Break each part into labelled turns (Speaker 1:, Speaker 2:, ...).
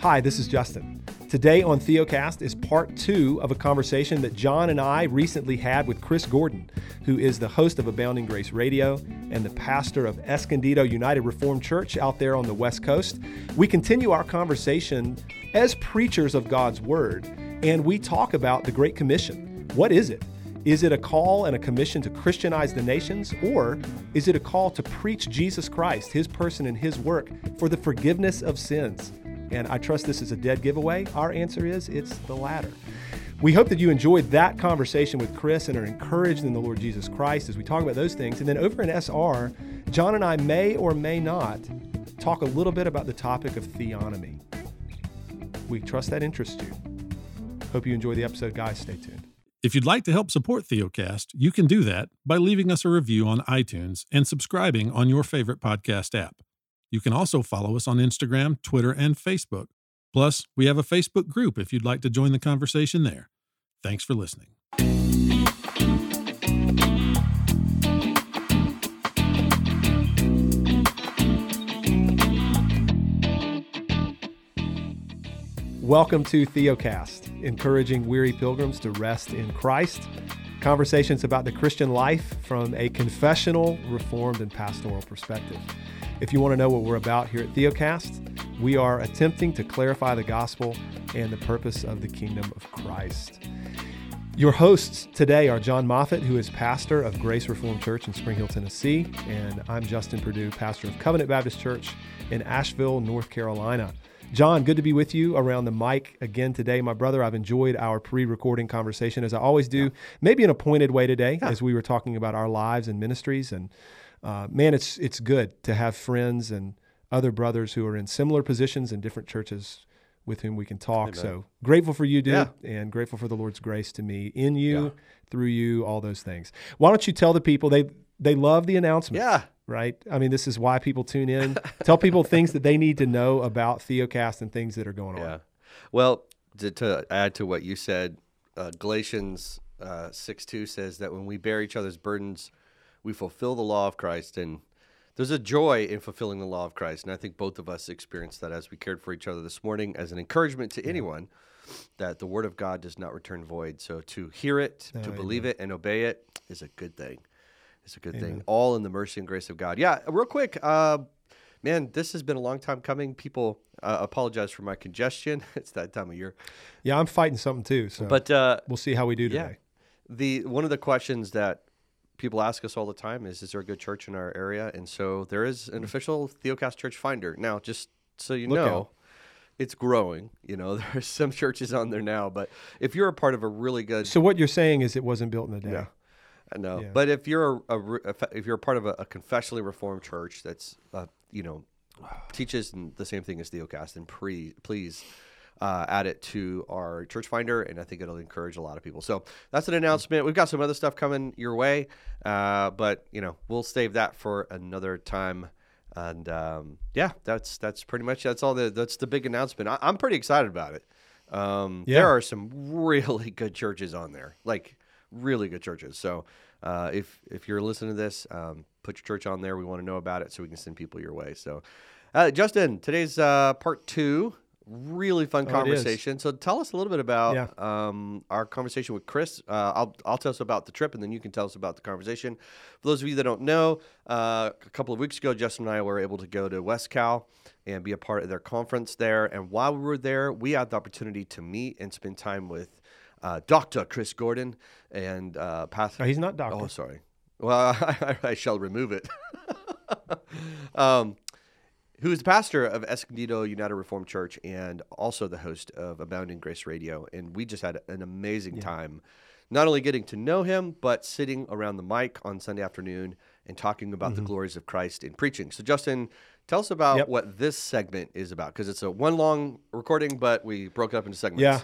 Speaker 1: Hi, this is Justin. Today on Theocast is part two of a conversation that John and I recently had with Chris Gordon, who is the host of Abounding Grace Radio and the pastor of Escondido United Reformed Church out there on the West Coast. We continue our conversation as preachers of God's Word, and we talk about the Great Commission. What is it? Is it a call and a commission to Christianize the nations, or is it a call to preach Jesus Christ, His person and His work for the forgiveness of sins? And I trust this is a dead giveaway. Our answer is it's the latter. We hope that you enjoyed that conversation with Chris and are encouraged in the Lord Jesus Christ as we talk about those things. And then over in SR, John and I may or may not talk a little bit about the topic of theonomy. We trust that interests you. Hope you enjoy the episode, guys. Stay tuned.
Speaker 2: If you'd like to help support Theocast, you can do that by leaving us a review on iTunes and subscribing on your favorite podcast app. You can also follow us on Instagram, Twitter, and Facebook. Plus, we have a Facebook group if you'd like to join the conversation there. Thanks for listening.
Speaker 1: Welcome to Theocast, encouraging weary pilgrims to rest in Christ. Conversations about the Christian life from a confessional, reformed, and pastoral perspective. If you want to know what we're about here at Theocast, we are attempting to clarify the gospel and the purpose of the kingdom of Christ. Your hosts today are John Moffitt, who is pastor of Grace Reformed Church in Spring Hill, Tennessee, and I'm Justin Perdue, pastor of Covenant Baptist Church in Asheville, North Carolina. John, good to be with you around the mic again today. My brother, I've enjoyed our pre recording conversation as I always do, maybe in a pointed way today, yeah. as we were talking about our lives and ministries. And uh, man, it's, it's good to have friends and other brothers who are in similar positions in different churches with whom we can talk. Amen. So grateful for you, dude, yeah. and grateful for the Lord's grace to me in you, through you, all those things. Why don't you tell the people they they love the announcement?
Speaker 3: Yeah
Speaker 1: right? I mean, this is why people tune in. Tell people things that they need to know about Theocast and things that are going on.
Speaker 3: Yeah. Well, to, to add to what you said, uh, Galatians uh, 6 2 says that when we bear each other's burdens, we fulfill the law of Christ. And there's a joy in fulfilling the law of Christ. And I think both of us experienced that as we cared for each other this morning as an encouragement to anyone that the word of God does not return void. So to hear it, to believe it, and obey it is a good thing. It's a good Amen. thing. All in the mercy and grace of God. Yeah, real quick, uh, man, this has been a long time coming. People uh, apologize for my congestion. it's that time of year.
Speaker 1: Yeah, I'm fighting something too. So,
Speaker 3: but uh,
Speaker 1: we'll see how we do today. Yeah,
Speaker 3: the one of the questions that people ask us all the time is, is there a good church in our area? And so there is an official Theocast Church Finder. Now, just so you Look know. Out. It's growing, you know. There's some churches on there now, but if you're a part of a really good,
Speaker 1: so what you're saying is it wasn't built in a day.
Speaker 3: Yeah, no, yeah. but if you're a, a, if you're a part of a, a confessionally reformed church that's uh, you know teaches the same thing as Theocast, then pre, please uh, add it to our church finder, and I think it'll encourage a lot of people. So that's an announcement. We've got some other stuff coming your way, uh, but you know we'll save that for another time. And um, yeah, that's that's pretty much that's all the that's the big announcement. I, am pretty excited about it. Um, yeah. There are some really good churches on there, like really good churches. So uh, if if you're listening to this, um, put your church on there. We want to know about it so we can send people your way. So, uh, Justin, today's uh, part two. Really fun oh, conversation. So tell us a little bit about yeah. um, our conversation with Chris. Uh, I'll, I'll tell us about the trip, and then you can tell us about the conversation. For those of you that don't know, uh, a couple of weeks ago, Justin and I were able to go to West Cal and be a part of their conference there. And while we were there, we had the opportunity to meet and spend time with uh, Dr. Chris Gordon and uh, Pastor.
Speaker 1: No, he's not Doctor.
Speaker 3: Oh, sorry. Well, I, I shall remove it. um, who is the pastor of Escondido United Reformed Church and also the host of Abounding Grace Radio. And we just had an amazing yeah. time, not only getting to know him, but sitting around the mic on Sunday afternoon and talking about mm-hmm. the glories of Christ in preaching. So, Justin, tell us about yep. what this segment is about because it's a one long recording, but we broke it up into segments.
Speaker 1: Yeah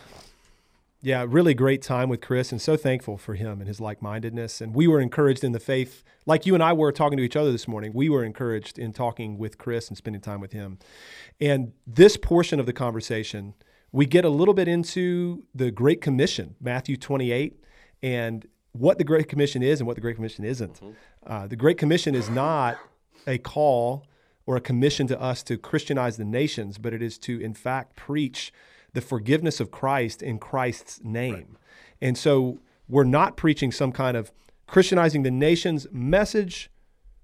Speaker 1: yeah, really great time with Chris and so thankful for him and his like mindedness. And we were encouraged in the faith, like you and I were talking to each other this morning. We were encouraged in talking with Chris and spending time with him. And this portion of the conversation, we get a little bit into the Great Commission, Matthew 28, and what the Great Commission is and what the Great Commission isn't. Mm-hmm. Uh, the Great Commission is not a call or a commission to us to Christianize the nations, but it is to, in fact, preach the forgiveness of Christ in Christ's name. Right. And so we're not preaching some kind of Christianizing the nations message.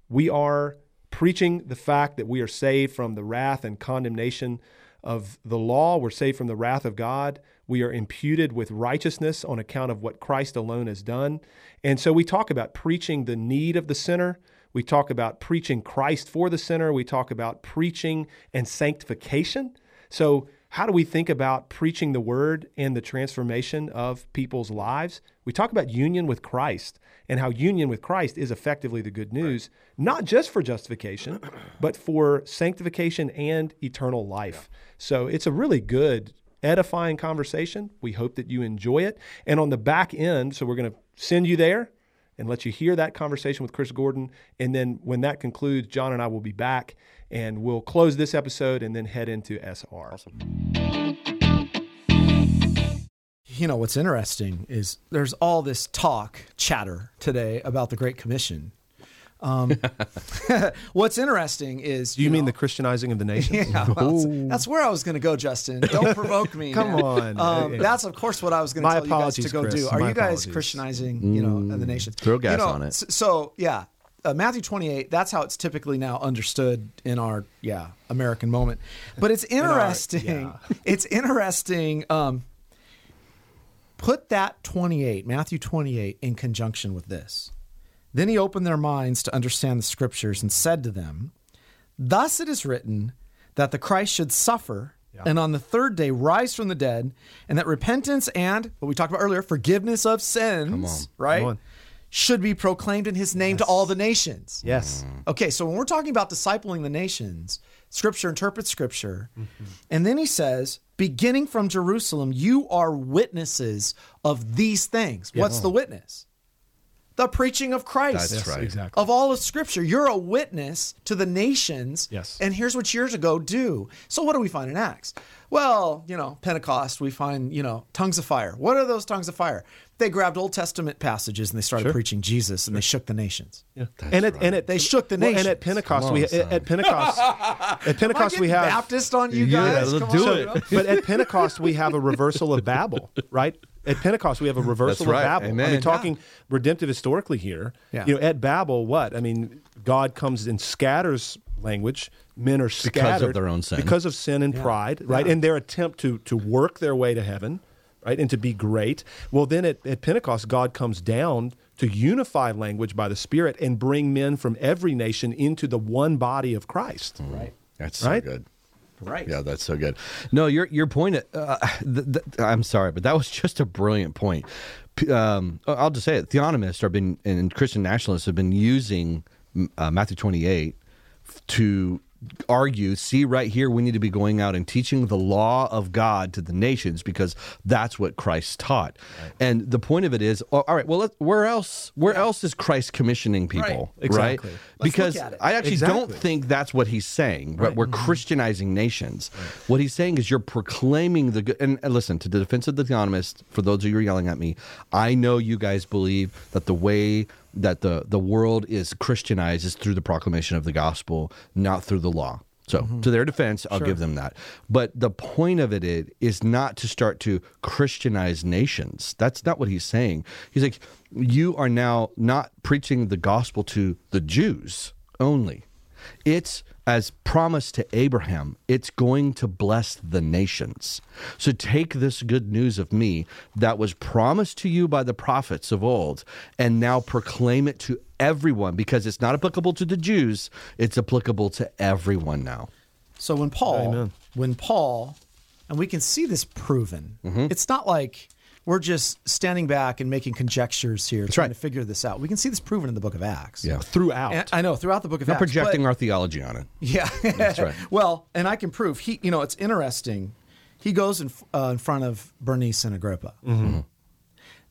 Speaker 1: We are preaching the fact that we are saved from the wrath and condemnation of the law. We're saved from the wrath of God. We are imputed with righteousness on account of what Christ alone has done. And so we talk about preaching the need of the sinner. We talk about preaching Christ for the sinner. We talk about preaching and sanctification. So, how do we think about preaching the word and the transformation of people's lives? We talk about union with Christ and how union with Christ is effectively the good news, right. not just for justification, but for sanctification and eternal life. Yeah. So it's a really good, edifying conversation. We hope that you enjoy it. And on the back end, so we're going to send you there and let you hear that conversation with Chris Gordon. And then when that concludes, John and I will be back and we'll close this episode and then head into SR.
Speaker 4: Awesome.
Speaker 5: You know, what's interesting is there's all this talk, chatter today about the Great Commission. Um, what's interesting is
Speaker 1: do you, you mean know, the Christianizing of the nation?
Speaker 5: Yeah, well, that's where I was going to go, Justin. Don't provoke me.
Speaker 1: Come man. on.
Speaker 5: Um, that's of course what I was going to tell you guys to go
Speaker 1: Chris.
Speaker 5: do. Are
Speaker 1: My
Speaker 5: you guys
Speaker 1: apologies.
Speaker 5: Christianizing? You know, mm, the nations.
Speaker 3: Throw gas
Speaker 5: you know,
Speaker 3: on it.
Speaker 5: So yeah, uh, Matthew 28, that's how it's typically now understood in our, yeah, American moment. But it's interesting. Our, yeah. it's interesting. Um, put that 28, Matthew 28, in conjunction with this. Then he opened their minds to understand the scriptures and said to them, Thus it is written that the Christ should suffer yeah. and on the third day rise from the dead, and that repentance and what we talked about earlier, forgiveness of sins, right? Should be proclaimed in his name yes. to all the nations.
Speaker 1: Yes.
Speaker 5: Okay, so when we're talking about discipling the nations, scripture interprets scripture. Mm-hmm. And then he says, beginning from Jerusalem, you are witnesses of these things. What's the witness? The preaching of Christ.
Speaker 3: That's right.
Speaker 1: Exactly.
Speaker 5: Of all of Scripture. You're a witness to the nations.
Speaker 1: Yes.
Speaker 5: And here's what you're to go do. So what do we find in Acts? Well, you know, Pentecost, we find, you know, tongues of fire. What are those tongues of fire? They grabbed Old Testament passages and they started sure. preaching Jesus and they shook the nations.
Speaker 1: Yeah. and at, right. and at,
Speaker 5: they shook the well, nations.
Speaker 1: And at Pentecost, on, we at, at Pentecost, at Pentecost we have
Speaker 5: Baptist on you guys.
Speaker 3: Yeah, let's do it.
Speaker 1: but at Pentecost we have a reversal of Babel, right? At Pentecost, we have a reversal
Speaker 3: right.
Speaker 1: of Babel.
Speaker 3: Amen.
Speaker 1: I mean, talking yeah. redemptive historically here.
Speaker 5: Yeah.
Speaker 1: You know, at Babel, what? I mean, God comes and scatters language. Men are scattered
Speaker 3: because of their own sin,
Speaker 1: because of sin and yeah. pride, right? And their attempt to to work their way to heaven, right, and to be great. Well, then at, at Pentecost, God comes down to unify language by the Spirit and bring men from every nation into the one body of Christ.
Speaker 5: Mm. Right.
Speaker 3: That's
Speaker 1: right?
Speaker 3: so good.
Speaker 5: Right.
Speaker 3: Yeah, that's so good. No, your your point. Uh, th- th- I'm sorry, but that was just a brilliant point. Um, I'll just say it. Theonomists have been and Christian nationalists have been using uh, Matthew 28 to argue, see right here, we need to be going out and teaching the law of God to the nations because that's what Christ taught. Right. And the point of it is, oh, all right, well, where else? Where yeah. else is Christ commissioning people?
Speaker 1: Right, exactly.
Speaker 3: Right? because I actually
Speaker 1: exactly.
Speaker 3: don't think that's what he's saying. Right. We're mm-hmm. Christianizing nations. What he's saying is you're proclaiming the good. And, listen, to the defense of the theonomists, for those of you who are yelling at me, I know you guys believe that the way that the, the world is Christianized is through the proclamation of the gospel, not through the law. So, mm-hmm. to their defense, I'll sure. give them that. But the point of it is not to start to Christianize nations. That's not what he's saying. He's like, you are now not preaching the gospel to the Jews only. It's as promised to Abraham, it's going to bless the nations. So take this good news of me that was promised to you by the prophets of old and now proclaim it to everyone because it's not applicable to the Jews, it's applicable to everyone now.
Speaker 5: So when Paul, Amen. when Paul, and we can see this proven, mm-hmm. it's not like we're just standing back and making conjectures here, That's trying right. to figure this out. We can see this proven in the book of Acts.
Speaker 3: Yeah, throughout.
Speaker 5: And I know throughout the book of Acts.
Speaker 3: projecting but, our theology on it.
Speaker 5: Yeah,
Speaker 3: that's right.
Speaker 5: well, and I can prove he. You know, it's interesting. He goes in uh, in front of Bernice and Agrippa. Mm-hmm.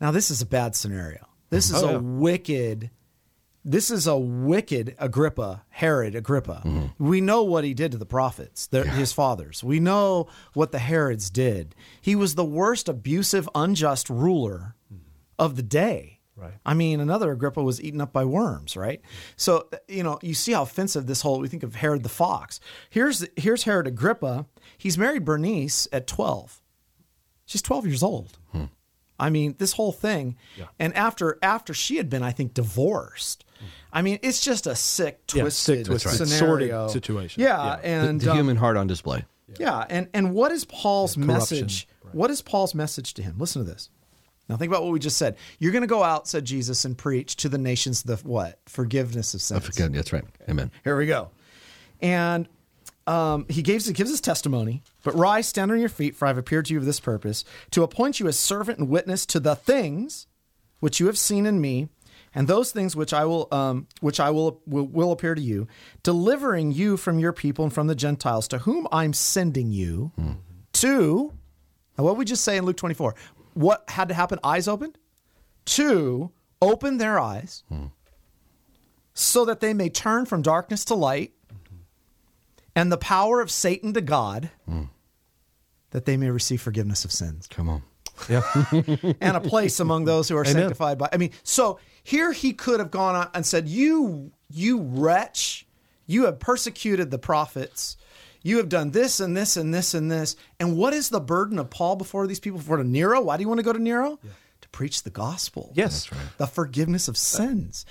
Speaker 5: Now, this is a bad scenario. This is oh, a yeah. wicked this is a wicked Agrippa, Herod Agrippa. Mm-hmm. We know what he did to the prophets, yeah. his fathers. We know what the Herods did. He was the worst abusive, unjust ruler of the day.
Speaker 1: Right.
Speaker 5: I mean, another Agrippa was eaten up by worms, right? So, you know, you see how offensive this whole, we think of Herod the Fox. Here's, here's Herod Agrippa. He's married Bernice at 12. She's 12 years old. Hmm. I mean, this whole thing. Yeah. And after after she had been, I think, divorced. I mean, it's just a sick, twisted, yeah, sick, twisted
Speaker 1: scenario. situation.
Speaker 5: Yeah, yeah. and
Speaker 3: the, the um, human heart on display.
Speaker 5: Yeah, and and what is Paul's message? Right. What is Paul's message to him? Listen to this. Now think about what we just said. You're going to go out, said Jesus, and preach to the nations the what? Forgiveness of sins.
Speaker 3: Forgiveness. That's right. Amen.
Speaker 5: Here we go. And um, he gives gives his testimony. But rise, stand on your feet, for I have appeared to you for this purpose, to appoint you as servant and witness to the things which you have seen in me, and those things which I will um, which I will, will will appear to you, delivering you from your people and from the Gentiles, to whom I'm sending you mm-hmm. to. Now, what we just say in Luke 24? What had to happen? Eyes opened. To open their eyes, mm. so that they may turn from darkness to light and the power of Satan to God mm. that they may receive forgiveness of sins.
Speaker 3: Come on.
Speaker 5: Yeah. and a place among those who are Amen. sanctified by I mean, so here he could have gone on and said, You you wretch, you have persecuted the prophets. You have done this and this and this and this. And what is the burden of Paul before these people? Before to Nero? Why do you want to go to Nero? Yeah. To preach the gospel.
Speaker 1: Yes.
Speaker 5: Right. The forgiveness of sins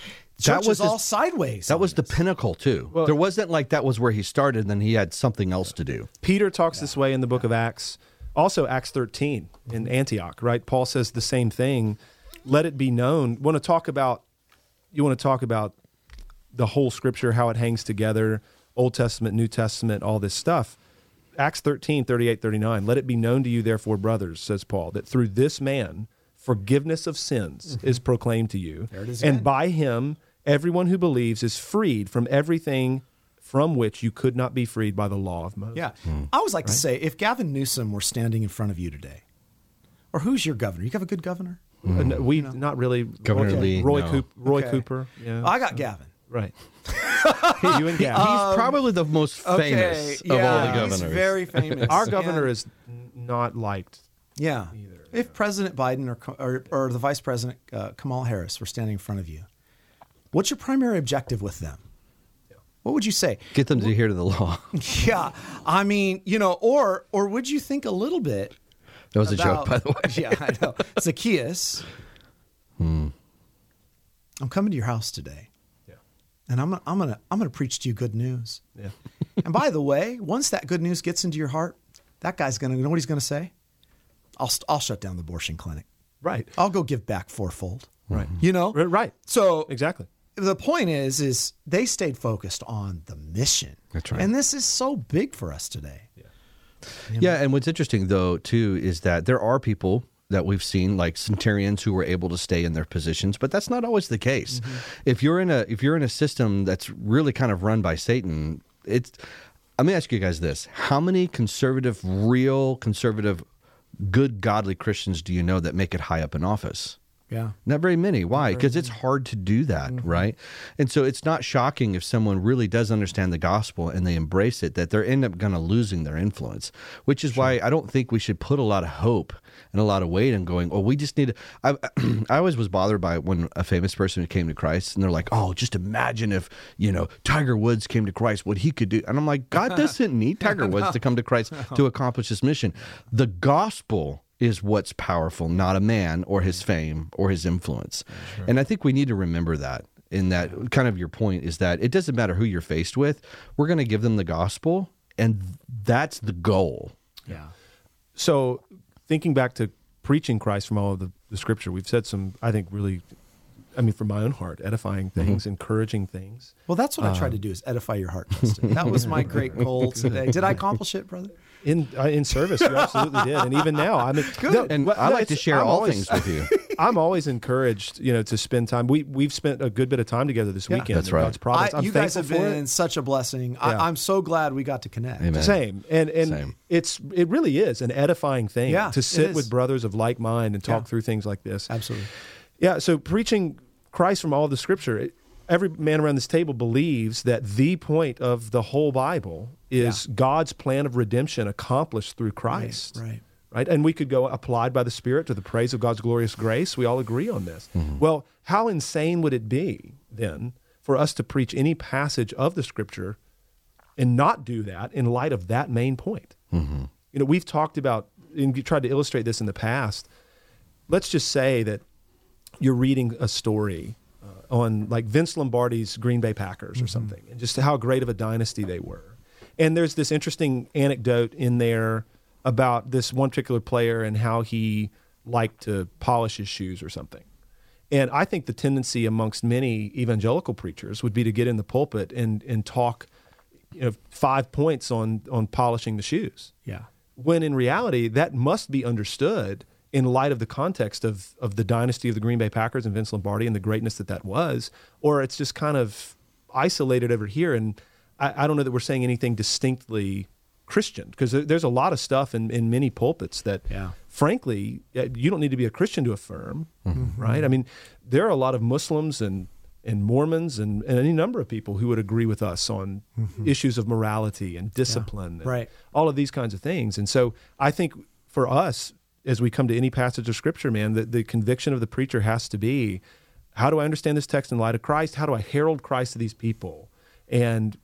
Speaker 5: that was all his, sideways.
Speaker 3: That was the pinnacle too. Well, there wasn't like that was where he started, and then he had something else to do.
Speaker 1: Peter talks yeah. this way in the book of Acts, also Acts 13 in Antioch. Right, Paul says the same thing. Let it be known. Want to talk about? You want to talk about the whole Scripture, how it hangs together, Old Testament, New Testament, all this stuff. Acts 13, 38, 39. Let it be known to you, therefore, brothers, says Paul, that through this man forgiveness of sins mm-hmm. is proclaimed to you, and by him everyone who believes is freed from everything from which you could not be freed by the law of Moses.
Speaker 5: Yeah. Hmm. I always like right? to say if Gavin Newsom were standing in front of you today, or who's your governor? You have a good governor?
Speaker 1: Mm. Uh, we you know? not really.
Speaker 3: Governor
Speaker 1: okay.
Speaker 3: Lee.
Speaker 1: Roy,
Speaker 3: no.
Speaker 1: Coop, Roy okay. Cooper.
Speaker 5: Yeah. I got Gavin.
Speaker 1: Right.
Speaker 3: you and Gavin. He's um, probably the most famous okay. of
Speaker 5: yeah,
Speaker 3: all the governors.
Speaker 5: He's very famous.
Speaker 1: Our governor is not liked.
Speaker 5: Yeah. Either. If President Biden or, or, or the Vice President uh, Kamala Harris were standing in front of you, What's your primary objective with them? What would you say?
Speaker 3: Get them to adhere to the law.
Speaker 5: yeah, I mean, you know, or or would you think a little bit?
Speaker 3: That was about, a joke, by the way.
Speaker 5: yeah, I know. Zacchaeus. Hmm. I'm coming to your house today. Yeah. And I'm I'm gonna I'm gonna preach to you good news.
Speaker 1: Yeah.
Speaker 5: and by the way, once that good news gets into your heart, that guy's gonna you know what he's gonna say? I'll I'll shut down the abortion clinic.
Speaker 1: Right.
Speaker 5: I'll go give back fourfold.
Speaker 1: Right.
Speaker 5: You know.
Speaker 1: Right.
Speaker 5: So
Speaker 1: exactly
Speaker 5: the point is is they stayed focused on the mission.
Speaker 3: That's right.
Speaker 5: And this is so big for us today.
Speaker 3: Yeah. You know? Yeah, and what's interesting though too is that there are people that we've seen like centurions who were able to stay in their positions but that's not always the case mm-hmm. if you're in a if you're in a system that's really kind of run by satan it's let me ask you guys this how many conservative real conservative good godly christians do you know that make it high up in office
Speaker 5: yeah.
Speaker 3: Not very many. Why? Because it's hard to do that, mm-hmm. right? And so it's not shocking if someone really does understand the gospel and they embrace it that they're end up going to losing their influence, which is sure. why I don't think we should put a lot of hope and a lot of weight in going, oh, we just need to. I, I always was bothered by when a famous person came to Christ and they're like, oh, just imagine if, you know, Tiger Woods came to Christ, what he could do. And I'm like, God doesn't need Tiger Woods no. to come to Christ no. to accomplish this mission. The gospel is what's powerful, not a man or his fame or his influence. Sure. And I think we need to remember that. In that, kind of your point is that it doesn't matter who you're faced with, we're going to give them the gospel, and that's the goal.
Speaker 1: Yeah. So, thinking back to preaching Christ from all of the, the scripture, we've said some, I think, really I mean, from my own heart, edifying mm-hmm. things, mm-hmm. encouraging things.
Speaker 5: Well, that's what um, I try to do is edify your heart. Justin. that was my great goal today. Did I accomplish it, brother?
Speaker 1: In uh, in service. You absolutely did, and even now, I mean,
Speaker 3: good. No, and well, I like to share I'm all always, things with you.
Speaker 1: I'm always encouraged, you know, to spend time. We we've spent a good bit of time together this yeah, weekend.
Speaker 3: That's right.
Speaker 5: God's I, you guys have been such a blessing. Yeah. I, am so glad we got to connect.
Speaker 3: Amen.
Speaker 1: Same, and and Same. it's it really is an edifying thing yeah, to sit with brothers of like mind and talk through things like this.
Speaker 5: Absolutely.
Speaker 1: Yeah. So preaching Christ from all the Scripture. It, every man around this table believes that the point of the whole Bible is yeah. God's plan of redemption accomplished through Christ.
Speaker 5: Right. right.
Speaker 1: right? And we could go applied by the Spirit to the praise of God's glorious grace. We all agree on this. Mm-hmm. Well, how insane would it be then for us to preach any passage of the Scripture and not do that in light of that main point? Mm-hmm. You know, we've talked about and tried to illustrate this in the past. Let's just say that you're reading a story uh, on like Vince Lombardi's Green Bay Packers or mm-hmm. something, and just how great of a dynasty they were. And there's this interesting anecdote in there about this one particular player and how he liked to polish his shoes or something. And I think the tendency amongst many evangelical preachers would be to get in the pulpit and and talk, you know, five points on on polishing the shoes.
Speaker 5: Yeah.
Speaker 1: When in reality, that must be understood in light of the context of of the dynasty of the Green Bay Packers and Vince Lombardi and the greatness that that was, or it's just kind of isolated over here. And I, I don't know that we're saying anything distinctly Christian because there's a lot of stuff in, in many pulpits that,
Speaker 5: yeah.
Speaker 1: frankly, you don't need to be a Christian to affirm, mm-hmm. right? I mean, there are a lot of Muslims and and Mormons and, and any number of people who would agree with us on mm-hmm. issues of morality and discipline,
Speaker 5: yeah. and right?
Speaker 1: All of these kinds of things, and so I think for us, as we come to any passage of Scripture, man, the, the conviction of the preacher has to be, how do I understand this text in light of Christ? How do I herald Christ to these people? And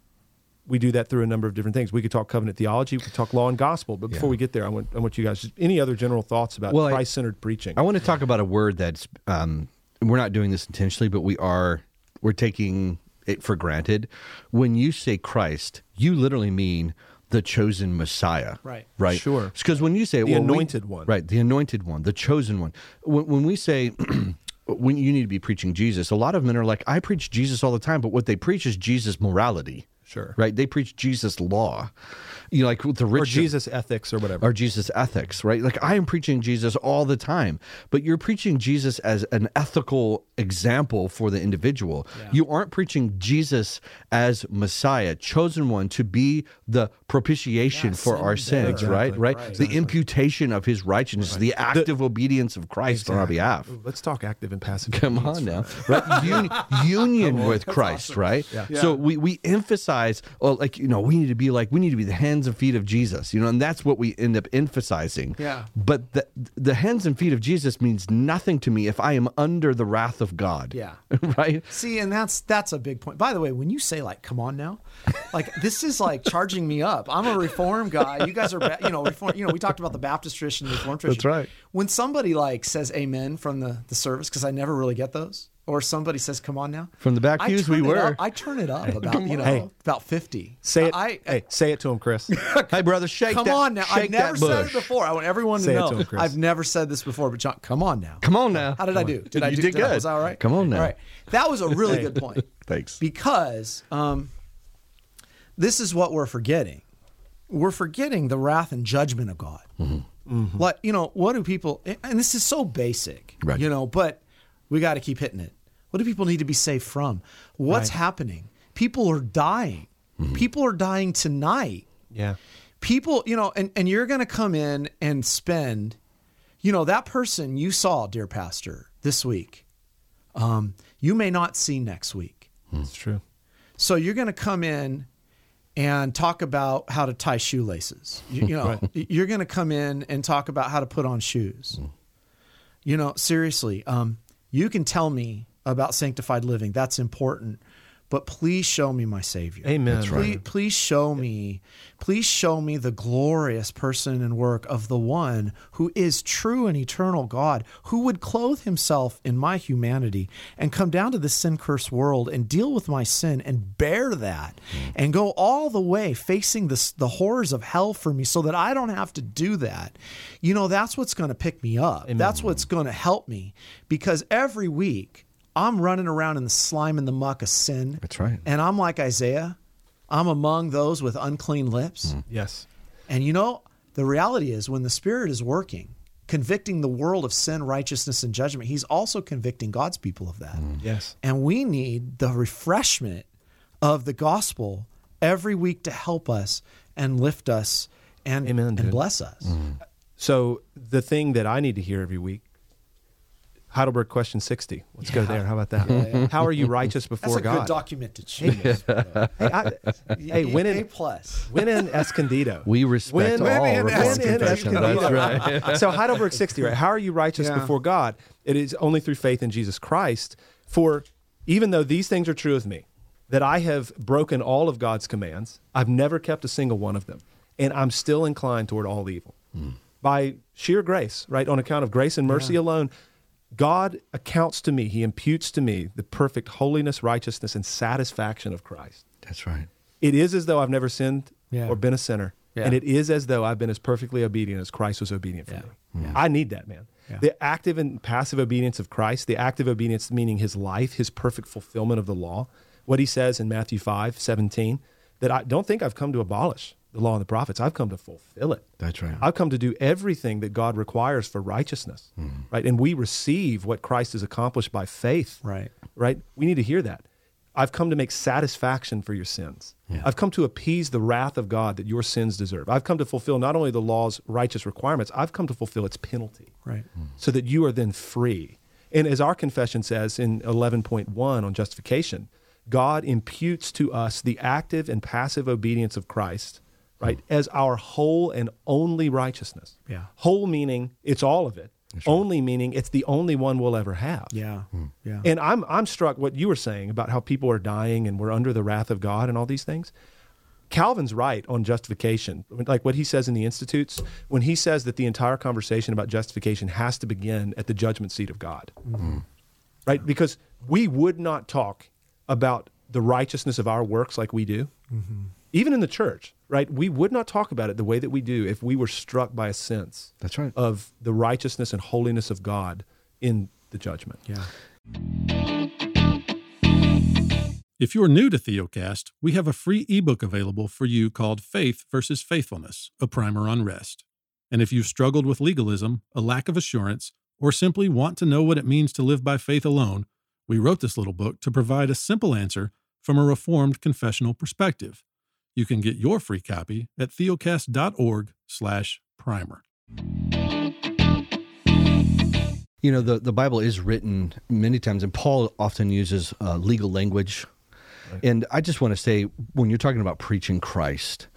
Speaker 1: we do that through a number of different things. We could talk covenant theology, we could talk law and gospel. But before yeah. we get there, I want I want you guys just any other general thoughts about well, Christ centered preaching.
Speaker 3: I want to talk about a word that's um, we're not doing this intentionally, but we are we're taking it for granted. When you say Christ, you literally mean the chosen Messiah.
Speaker 5: Right.
Speaker 3: Right.
Speaker 1: Sure.
Speaker 3: Because when you say
Speaker 1: the well, anointed we, one,
Speaker 3: right, the anointed one, the chosen one. When, when we say when you need to be preaching Jesus, a lot of men are like, I preach Jesus all the time, but what they preach is Jesus morality.
Speaker 1: Sure.
Speaker 3: Right? They preach Jesus law. You know, like with the rich
Speaker 1: or Jesus ethics or whatever.
Speaker 3: Or Jesus ethics, right? Like I am preaching Jesus all the time, but you're preaching Jesus as an ethical example for the individual. Yeah. You aren't preaching Jesus as Messiah, chosen one to be the propitiation yeah, for our sins, exactly. right? Right? right. The imputation of his righteousness, right. the active the, obedience of Christ exactly. on our behalf.
Speaker 1: Let's talk active and passive.
Speaker 3: Come on now. Right? Un- union with Christ, awesome. right? Yeah. So we we emphasize oh like you know, we need to be like we need to be the hands and feet of Jesus, you know, and that's what we end up emphasizing.
Speaker 5: Yeah.
Speaker 3: But the the hands and feet of Jesus means nothing to me if I am under the wrath of God.
Speaker 5: Yeah.
Speaker 3: right?
Speaker 5: See, and that's that's a big point. By the way, when you say like come on now, like this is like charging me up. I'm a reform guy. You guys are you know, reform, you know, we talked about the Baptist tradition, the reform tradition.
Speaker 1: That's right.
Speaker 5: When somebody like says amen from the the service cuz I never really get those or somebody says, "Come on now."
Speaker 3: From the back pews, we were.
Speaker 5: Up, I turn it up about you know hey, about fifty.
Speaker 1: Say it. I, hey, say it to him, Chris.
Speaker 3: hey, brother, shake.
Speaker 5: Come
Speaker 3: that,
Speaker 5: on now. I've never said it before. I want everyone
Speaker 1: say
Speaker 5: to know.
Speaker 1: To him,
Speaker 5: I've never said this before, but John, come on now.
Speaker 3: Come on now.
Speaker 5: How did
Speaker 3: come
Speaker 5: I do? Did
Speaker 3: I
Speaker 5: do?
Speaker 3: Did, good. I,
Speaker 5: was all right?
Speaker 3: Come on now.
Speaker 5: All right. That was a really good point.
Speaker 3: Thanks.
Speaker 5: Because um, this is what we're forgetting. We're forgetting the wrath and judgment of God. Mm-hmm. Mm-hmm. What you know? What do people? And this is so basic,
Speaker 3: right.
Speaker 5: you know. But we got to keep hitting it what do people need to be safe from? What's right. happening? People are dying. Mm-hmm. People are dying tonight.
Speaker 1: Yeah.
Speaker 5: People, you know, and, and you're going to come in and spend, you know, that person you saw, dear pastor, this week, um, you may not see next week.
Speaker 1: That's true.
Speaker 5: So you're going to come in and talk about how to tie shoelaces. You, you know, right. you're going to come in and talk about how to put on shoes. Mm. You know, seriously, um, you can tell me about sanctified living. That's important. But please show me my Savior.
Speaker 1: Amen.
Speaker 5: Please, right. please show me, please show me the glorious person and work of the one who is true and eternal God, who would clothe himself in my humanity and come down to this sin cursed world and deal with my sin and bear that mm. and go all the way facing the, the horrors of hell for me so that I don't have to do that. You know, that's what's going to pick me up. Amen. That's what's going to help me because every week, I'm running around in the slime and the muck of sin.
Speaker 3: That's right.
Speaker 5: And I'm like Isaiah. I'm among those with unclean lips.
Speaker 1: Mm. Yes.
Speaker 5: And you know, the reality is when the Spirit is working, convicting the world of sin, righteousness, and judgment, He's also convicting God's people of that.
Speaker 1: Mm. Yes.
Speaker 5: And we need the refreshment of the gospel every week to help us and lift us and,
Speaker 1: Amen,
Speaker 5: and bless us.
Speaker 1: Mm. So the thing that I need to hear every week Heidelberg question 60. Let's go there. How about that? How are you righteous before
Speaker 5: That's a
Speaker 1: God?
Speaker 5: good document to choose.
Speaker 1: hey, I, hey, win
Speaker 5: A plus.
Speaker 1: win in Escondido.
Speaker 3: We respect
Speaker 1: Win-
Speaker 3: all
Speaker 1: win in Escondido.
Speaker 3: That's right.
Speaker 1: so Heidelberg 60, right? How are you righteous
Speaker 5: Yeah.
Speaker 1: before God? It is only through faith in Jesus Christ. For even though these things are true of me, that I have broken all of God's commands, I've never kept a single one of them, and I'm still inclined toward all evil. Hmm. By sheer grace, right? On account of grace and mercy alone, God accounts to me, He imputes to me the perfect holiness, righteousness, and satisfaction of Christ.
Speaker 3: That's right.
Speaker 1: It is as though I've never sinned
Speaker 5: Yeah.
Speaker 1: or been a sinner.
Speaker 5: Yeah.
Speaker 1: And it is as though I've been as perfectly obedient as Christ was obedient for
Speaker 5: Yeah.
Speaker 1: me. I need that, man.
Speaker 5: Yeah.
Speaker 1: The active and passive obedience of Christ, the active obedience meaning his life, his perfect fulfillment of the law. What he says in Matthew 5 17, that I don't think I've come to abolish the law and the prophets. I've come to fulfill it.
Speaker 3: That's right.
Speaker 1: I've come to do everything that God requires for righteousness. Mm-hmm. Right? And we receive what Christ has accomplished by faith
Speaker 5: Right.
Speaker 1: right? We need to hear that. I've come to make satisfaction for your sins. I've come to appease the wrath of God that your sins deserve. I've come to fulfill not only the law's righteous requirements, I've come to fulfill its penalty
Speaker 5: Right. Mm.
Speaker 1: so that you are then free. And as our confession says in 11.1 on justification, God imputes to us the active and passive obedience of Christ, right, as our whole and only righteousness.
Speaker 5: Yeah.
Speaker 1: Whole meaning it's all of it. Only meaning it's the only one we'll ever have.
Speaker 5: Yeah. Hmm. Yeah.
Speaker 1: And I'm I'm struck what you were saying about how people are dying and we're under the wrath of God and all these things. Calvin's right on justification. Like what he says in the Institutes, when he says that the entire conversation about justification has to begin at the judgment seat of God. Mm-hmm. Right? Because we would not talk about the righteousness of our works like we do. Mm-hmm. Even in the church, right? We would not talk about it the way that we do if we were struck by a sense
Speaker 3: That's right.
Speaker 1: of the righteousness and holiness of God in the judgment.
Speaker 5: yeah.
Speaker 2: If you're new to Theocast, we have a free ebook available for you called Faith versus Faithfulness, a primer on rest. And if you've struggled with legalism, a lack of assurance, or simply want to know what it means to live by faith alone, we wrote this little book to provide a simple answer from a reformed confessional perspective. You can get your free copy at theocast.org/primer.
Speaker 3: You know, the, the Bible is written many times, and Paul often uses uh, legal language. And I just want to say, when you're talking about preaching Christ,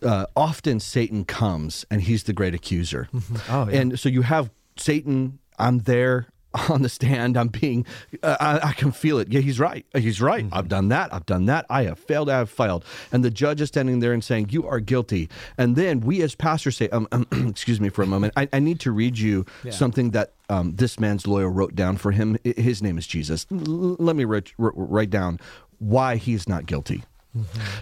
Speaker 3: uh, often Satan comes and he's the great accuser.
Speaker 1: Oh, yeah.
Speaker 3: And so you have Satan, I'm there on the stand, I'm being, uh, I, I can feel it. Yeah, he's right. He's right. I've done that. I've done that. I have failed. I have failed. And the judge is standing there and saying, You are guilty. And then we as pastors say, um, um, Excuse me for a moment. I, I need to read you something that um, this man's lawyer wrote down for him. His name is Jesus. L- let me write, wr- write down why he's not guilty.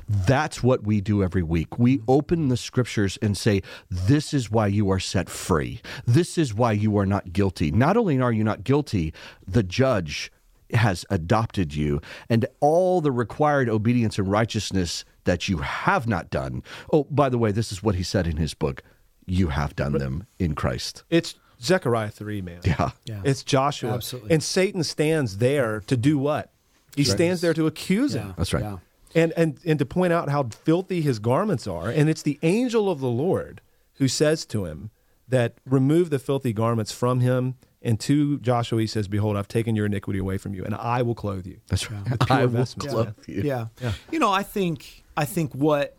Speaker 3: That's what we do every week. We open the scriptures and say, This is why you are set free. This is why you are not guilty. Not only are you not guilty, the judge has adopted you, and all the required obedience and righteousness that you have not done. Oh, by the way, this is what he said in his book you have done them in Christ.
Speaker 1: It's Zechariah 3, man.
Speaker 3: Yeah.
Speaker 5: Yeah.
Speaker 1: It's Joshua.
Speaker 5: Absolutely.
Speaker 1: And Satan stands there to do what? He stands there to accuse him.
Speaker 3: That's right.
Speaker 5: Yeah.
Speaker 1: And, and, and to point out how filthy his garments are. And it's the angel of the Lord who says to him that remove the filthy garments from him. And to Joshua, he says, Behold, I've taken your iniquity away from you, and I will clothe you.
Speaker 3: That's right.
Speaker 1: With pure
Speaker 3: I will
Speaker 1: vestments.
Speaker 3: clothe you.
Speaker 5: Yeah. You know, I think I think what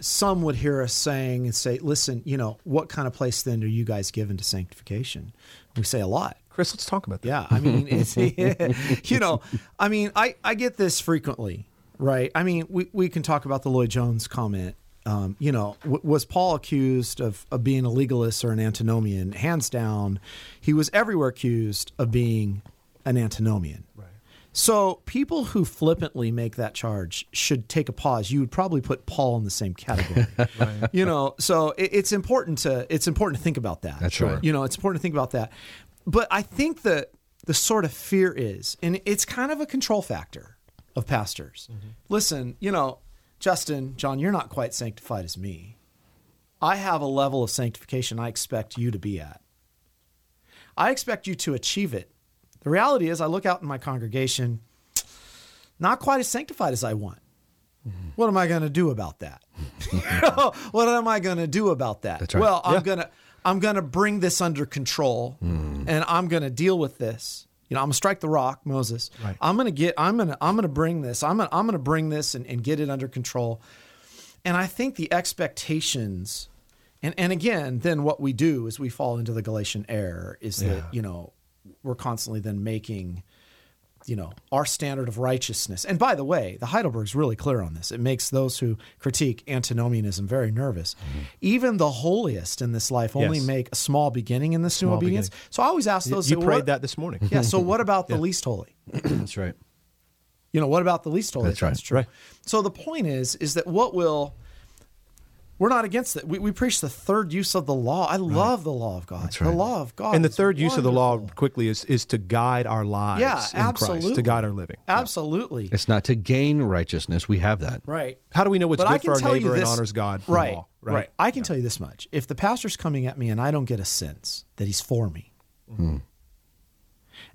Speaker 5: some would hear us saying and say, listen, you know, what kind of place then are you guys given to sanctification? We say a lot.
Speaker 1: Chris, let's talk about that.
Speaker 5: Yeah, I mean, it's you know, I mean, I I get this frequently, right? I mean, we we can talk about the Lloyd Jones comment. Um, you know, w- was Paul accused of, of being a legalist or an antinomian? Hands down, he was everywhere accused of being an antinomian. Right. So people who flippantly make that charge should take a pause. You would probably put Paul in the same category. right. You know, so it, it's important to it's important to think about that.
Speaker 3: That's right.
Speaker 5: You know, it's important to think about that. But I think that the sort of fear is, and it's kind of a control factor of pastors. Listen, you know, Justin, John, you're not quite sanctified as me. I have a level of sanctification I expect you to be at. I expect you to achieve it. The reality is, I look out in my congregation, not quite as sanctified as I want. What am I going to do about that? what am I going to do about that?
Speaker 3: Right.
Speaker 5: Well, I'm gonna I'm going to bring this under control
Speaker 3: Hmm.
Speaker 5: and I'm going to deal with this. You know, I'm to strike the rock, Moses.
Speaker 1: Right.
Speaker 5: I'm going to get, I'm to, I'm to bring this, I'm to, I'm to bring this and, and get it under control. And I think the expectations, and, and again, then what we do is we fall into the Galatian error is that, you know, we're constantly then making, you know, our standard of righteousness. And by the way, the Heidelberg's really clear on this. It makes those who critique antinomianism very nervous. Mm-hmm. Even the holiest in this life only
Speaker 1: Yes.
Speaker 5: make a small beginning in this new obedience.
Speaker 1: beginning.
Speaker 5: So I always ask those
Speaker 1: who
Speaker 5: you
Speaker 1: prayed
Speaker 5: what-
Speaker 1: that this morning.
Speaker 5: Yeah. So what about the least holy?
Speaker 3: That's right.
Speaker 5: You know, what about the least holy?
Speaker 3: That's right.
Speaker 5: true?
Speaker 1: Right.
Speaker 5: So the point is, is that what will we're not against it. We, we preach the third use of the law. I love the law of God.
Speaker 3: That's
Speaker 5: The law of God.
Speaker 1: And the
Speaker 5: is
Speaker 1: third use of the law quickly is is to guide our lives
Speaker 5: Yeah,
Speaker 1: in Christ,
Speaker 5: absolutely.
Speaker 1: to guide our living.
Speaker 5: Absolutely.
Speaker 3: It's not to gain righteousness. We have that.
Speaker 5: Right.
Speaker 1: How do we know what's
Speaker 5: But
Speaker 1: good for our
Speaker 5: tell you
Speaker 1: neighbor and honors God? from
Speaker 5: Right,
Speaker 1: all,
Speaker 5: right. I can tell you this much: if the pastor's coming at me and I don't get a sense that he's for me,
Speaker 1: Mm-hmm.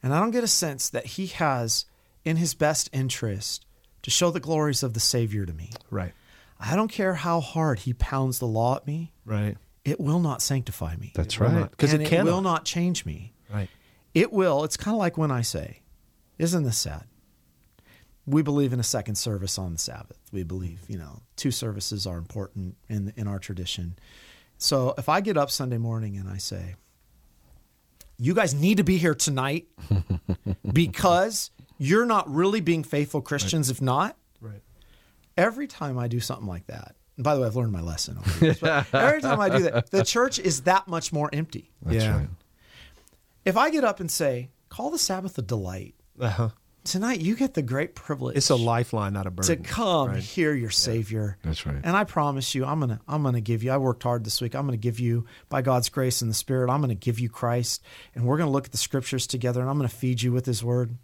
Speaker 5: and I don't get a sense that he has in his best interest to show the glories of the Savior to me,
Speaker 1: Right.
Speaker 5: I don't care how hard he pounds the law at me;
Speaker 1: Right.
Speaker 5: it will not sanctify me.
Speaker 3: That's right.
Speaker 5: Because
Speaker 1: it
Speaker 5: it will not change me.
Speaker 1: Right.
Speaker 5: It will. It's kind of like when I say, isn't this sad? We believe in a second service on the Sabbath. We believe, you know, two services are important in in our tradition. So if I get up Sunday morning and I say, you guys need to be here tonight because you're not really being faithful Christians if not,
Speaker 1: Right.
Speaker 5: Every time I do something like that, and by the way, I've learned my lesson. years, but every time I do that, the church is that much more empty.
Speaker 3: That's
Speaker 1: yeah.
Speaker 3: right.
Speaker 5: If I get up and say, call the Sabbath a delight,
Speaker 1: Uh-huh.
Speaker 5: tonight you get the great privilege
Speaker 1: It's a lifeline, not a burden.
Speaker 5: to come
Speaker 1: Right.
Speaker 5: hear your Savior.
Speaker 3: That's right.
Speaker 5: And I promise you, I'm gonna I'm gonna give you. I worked hard this week. I'm gonna give you, by God's grace and the Spirit, I'm gonna give you Christ, and we're gonna look at the Scriptures together, and I'm gonna feed you with His Word.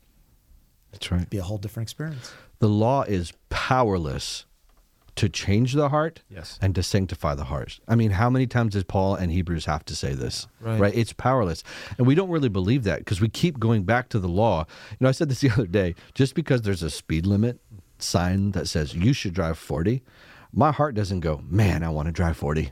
Speaker 3: That's right.
Speaker 5: Be a whole different experience.
Speaker 3: The law is powerless to change the heart
Speaker 1: Yes.
Speaker 3: and to sanctify the heart. I mean, how many times does Paul and Hebrews have to say this?
Speaker 1: Right.
Speaker 3: It's powerless. And we don't really believe that because we keep going back to the law. You know, I said this the other day just because there's a speed limit sign that says you should drive 40, my heart doesn't go, man, I want to drive 40.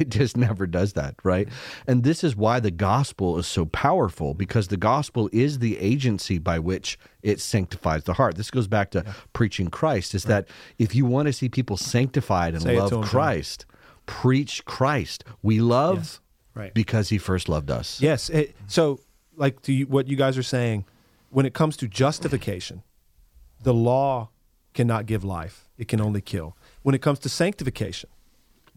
Speaker 3: It just never does that, right? And this is why the gospel is so powerful because the gospel is the agency by which it sanctifies the heart. This goes back to preaching Christ is that if you want to see people sanctified and
Speaker 1: Say
Speaker 3: love Christ, preach Christ. We love
Speaker 1: Yes.
Speaker 5: Right.
Speaker 3: because he first loved us.
Speaker 1: Yes. It, so, like to you, what you guys are saying, when it comes to justification, the law cannot give life; it can only kill. When it comes to sanctification,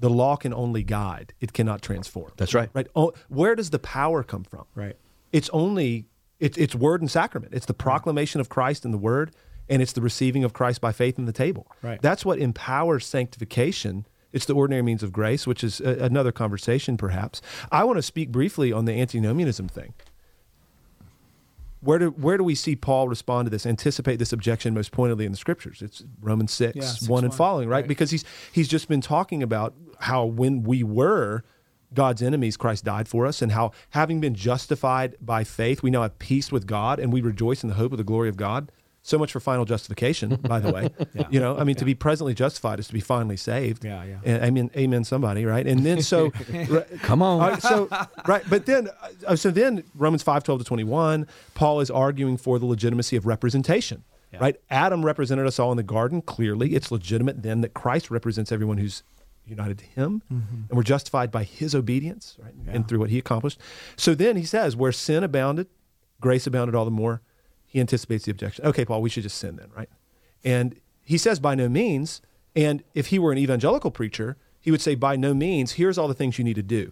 Speaker 1: the law can only guide; it cannot transform.
Speaker 3: That's right.
Speaker 1: Right. Oh, where does the power come from?
Speaker 5: Right.
Speaker 1: It's only it's it's word and sacrament. It's the proclamation of Christ in the word, and it's the receiving of Christ by faith in the table.
Speaker 5: Right.
Speaker 1: That's what empowers sanctification. It's the ordinary means of grace, which is a, another conversation, perhaps. I want to speak briefly on the antinomianism thing. Where do where do we see Paul respond to this? Anticipate this objection most pointedly in the scriptures. It's Romans six,
Speaker 5: Yeah, 6,
Speaker 1: one and following, right?
Speaker 5: right.
Speaker 1: Because he's he's just been talking about how when we were God's enemies, Christ died for us, and how having been justified by faith, we now have peace with God, and we rejoice in the hope of the glory of God. So much for final justification, by the way.
Speaker 5: Yeah.
Speaker 1: You know, I mean, to be presently justified is to be finally saved.
Speaker 5: Yeah, yeah.
Speaker 1: And, amen, amen, somebody, right? And then so, right,
Speaker 3: Come on.
Speaker 1: all right, so right, but then uh, uh, so then Romans five twelve to twenty one, Paul is arguing for the legitimacy of representation.
Speaker 5: Yeah.
Speaker 1: Right, Adam represented us all in the garden. Clearly, it's legitimate then that Christ represents everyone who's united to Him, mm-hmm. and we're justified by His obedience, right, and through what He accomplished. So then he says, where sin abounded, grace abounded all the more. He anticipates the objection. Okay, Paul, we should just sin then, right? And he says, by no means. And if he were an evangelical preacher, he would say, by no means, here's all the things you need to do.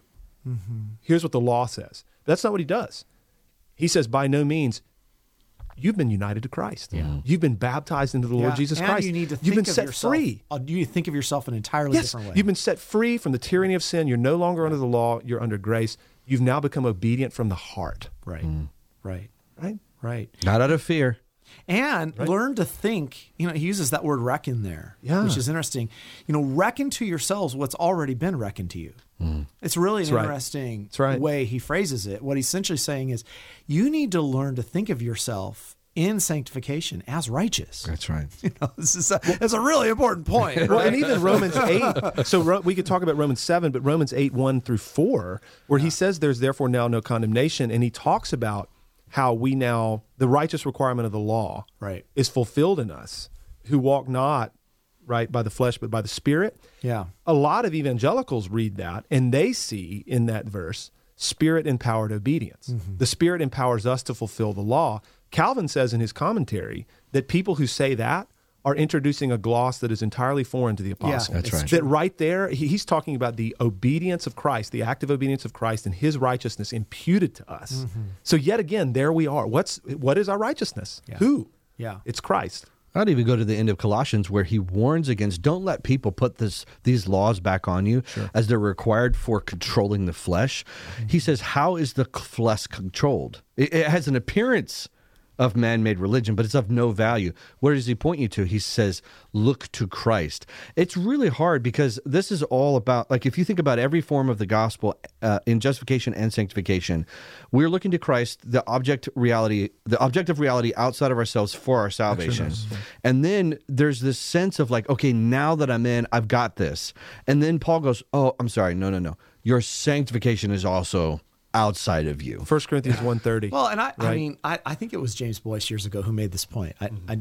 Speaker 1: Here's what the law says. But that's not what he does. He says, by no means, you've been united to Christ. Yeah. You've been baptized into the Lord Jesus
Speaker 5: and
Speaker 1: Christ.
Speaker 5: you need to think
Speaker 1: you've been
Speaker 5: of
Speaker 1: set
Speaker 5: yourself,
Speaker 1: free.
Speaker 5: uh, You need to think of yourself in an entirely
Speaker 1: Yes,
Speaker 5: different way.
Speaker 1: you've been set free from the tyranny of sin. You're no longer under the law. You're under grace. You've now become obedient from the heart.
Speaker 5: right. Right.
Speaker 1: Right?
Speaker 5: Right.
Speaker 3: Not out of fear.
Speaker 5: and learn to think you know he uses that word reckon there
Speaker 1: Yeah.
Speaker 5: which is interesting you know reckon to yourselves what's already been reckoned to you mm. it's really an
Speaker 1: right.
Speaker 5: interesting
Speaker 1: right.
Speaker 5: way he phrases it what he's essentially saying is you need to learn to think of yourself in sanctification as righteous.
Speaker 3: That's right.
Speaker 5: You know, this is a, that's a really important point.
Speaker 1: Well, and even Romans 8. So Ro- we could talk about Romans 7, but Romans 8, 1 through 4, where he says there's therefore now no condemnation. And he talks about how we now, the righteous requirement of the law
Speaker 5: Right.
Speaker 1: is fulfilled in us who walk not right by the flesh, but by the spirit.
Speaker 5: Yeah.
Speaker 1: A lot of evangelicals read that and they see in that verse spirit empowered obedience.
Speaker 5: Mm-hmm.
Speaker 1: The spirit empowers us to fulfill the law. Calvin says in his commentary that people who say that are introducing a gloss that is entirely foreign to the apostle.
Speaker 3: That's right.
Speaker 1: That right there, he- he's talking about the obedience of Christ, the active obedience of Christ, and His righteousness imputed to us.
Speaker 5: Mm-hmm.
Speaker 1: So yet again, there we are. What's what is our righteousness? Who?
Speaker 5: Yeah.
Speaker 1: it's Christ.
Speaker 3: I'd even go to the end of Colossians where he warns against don't let people put this these laws back on you as they're required for controlling the flesh. He says, How is the flesh controlled? It, it has an appearance of man made religion, but it's of no value. Where does he point you to? He says, Look to Christ. It's really hard because this is all about, like, if you think about every form of the gospel uh, in justification and sanctification, we're looking to Christ, the object reality, the objective reality outside of ourselves for our salvation. And then there's this sense of, like, okay, now that I'm in, I've got this. And then Paul goes, Oh, I'm sorry. No, no, no. Your sanctification is also outside of you.
Speaker 1: First Corinthians 1.30.
Speaker 5: Well, and I, I mean, I, I think it was James Boice years ago who made this point. I, I